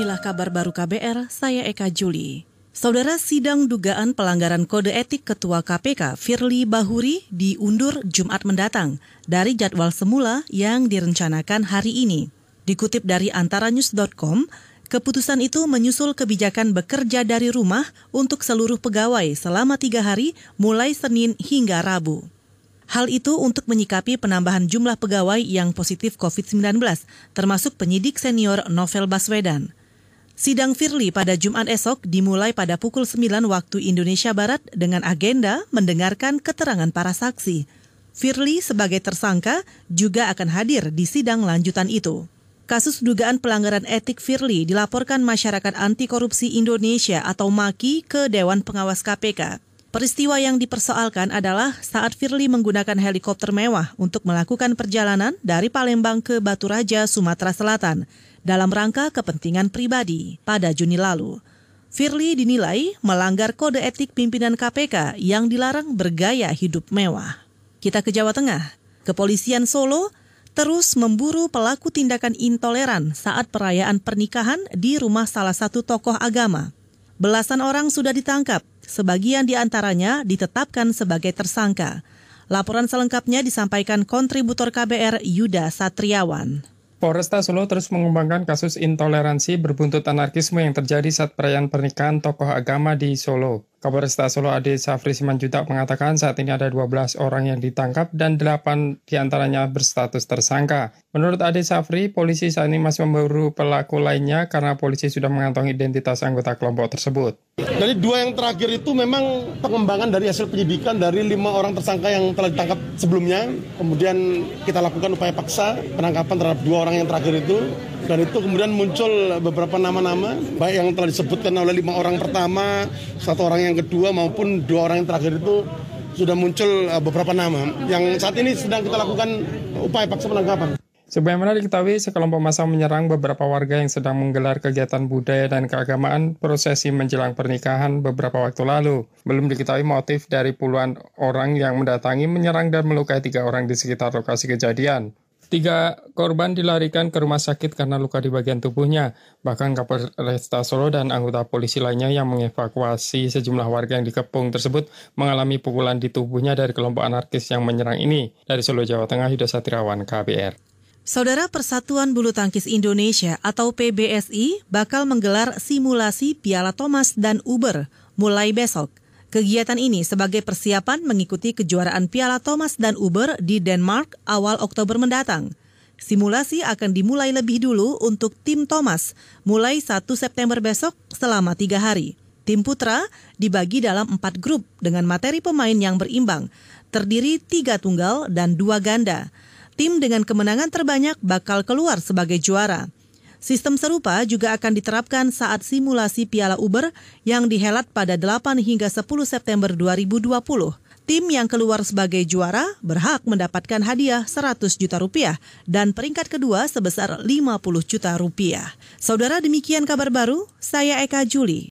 Inilah kabar baru KBR, saya Eka Juli. Saudara sidang dugaan pelanggaran kode etik Ketua KPK Firly Bahuri diundur Jumat mendatang dari jadwal semula yang direncanakan hari ini. Dikutip dari antaranews.com, keputusan itu menyusul kebijakan bekerja dari rumah untuk seluruh pegawai selama tiga hari mulai Senin hingga Rabu. Hal itu untuk menyikapi penambahan jumlah pegawai yang positif COVID-19, termasuk penyidik senior Novel Baswedan. Sidang Firly pada Jumat esok dimulai pada pukul 9 waktu Indonesia Barat dengan agenda mendengarkan keterangan para saksi. Firly sebagai tersangka juga akan hadir di sidang lanjutan itu. Kasus dugaan pelanggaran etik Firly dilaporkan Masyarakat Anti Korupsi Indonesia atau MAKI ke Dewan Pengawas KPK. Peristiwa yang dipersoalkan adalah saat Firly menggunakan helikopter mewah untuk melakukan perjalanan dari Palembang ke Batu Raja, Sumatera Selatan dalam rangka kepentingan pribadi pada Juni lalu. Firly dinilai melanggar kode etik pimpinan KPK yang dilarang bergaya hidup mewah. Kita ke Jawa Tengah. Kepolisian Solo terus memburu pelaku tindakan intoleran saat perayaan pernikahan di rumah salah satu tokoh agama. Belasan orang sudah ditangkap sebagian di antaranya ditetapkan sebagai tersangka. Laporan selengkapnya disampaikan kontributor KBR Yuda Satriawan. Polresta Solo terus mengembangkan kasus intoleransi berbuntut anarkisme yang terjadi saat perayaan pernikahan tokoh agama di Solo. Kapolresta Solo Ade Safri Simanjutak mengatakan saat ini ada 12 orang yang ditangkap dan 8 di antaranya berstatus tersangka. Menurut Ade Safri, polisi saat ini masih memburu pelaku lainnya karena polisi sudah mengantongi identitas anggota kelompok tersebut. Dari dua yang terakhir itu memang pengembangan dari hasil penyidikan dari lima orang tersangka yang telah ditangkap sebelumnya. Kemudian kita lakukan upaya paksa penangkapan terhadap dua orang yang terakhir itu dan itu kemudian muncul beberapa nama-nama baik yang telah disebutkan oleh lima orang pertama satu orang yang kedua maupun dua orang yang terakhir itu sudah muncul eh, beberapa nama yang saat ini sedang kita lakukan upaya paksa penangkapan. Sebagaimana diketahui, sekelompok massa menyerang beberapa warga yang sedang menggelar kegiatan budaya dan keagamaan prosesi menjelang pernikahan beberapa waktu lalu. Belum diketahui motif dari puluhan orang yang mendatangi menyerang dan melukai tiga orang di sekitar lokasi kejadian. Tiga korban dilarikan ke rumah sakit karena luka di bagian tubuhnya. Bahkan Kapolresta Solo dan anggota polisi lainnya yang mengevakuasi sejumlah warga yang dikepung tersebut mengalami pukulan di tubuhnya dari kelompok anarkis yang menyerang ini. Dari Solo, Jawa Tengah, Yuda Satriawan, KBR. Saudara Persatuan Bulu Tangkis Indonesia atau PBSI bakal menggelar simulasi Piala Thomas dan Uber mulai besok. Kegiatan ini sebagai persiapan mengikuti kejuaraan Piala Thomas dan Uber di Denmark awal Oktober mendatang. Simulasi akan dimulai lebih dulu untuk tim Thomas, mulai 1 September besok selama tiga hari. Tim Putra dibagi dalam empat grup dengan materi pemain yang berimbang, terdiri tiga tunggal dan dua ganda. Tim dengan kemenangan terbanyak bakal keluar sebagai juara. Sistem serupa juga akan diterapkan saat simulasi Piala Uber yang dihelat pada 8 hingga 10 September 2020. Tim yang keluar sebagai juara berhak mendapatkan hadiah 100 juta rupiah dan peringkat kedua sebesar 50 juta rupiah. Saudara demikian kabar baru, saya Eka Juli.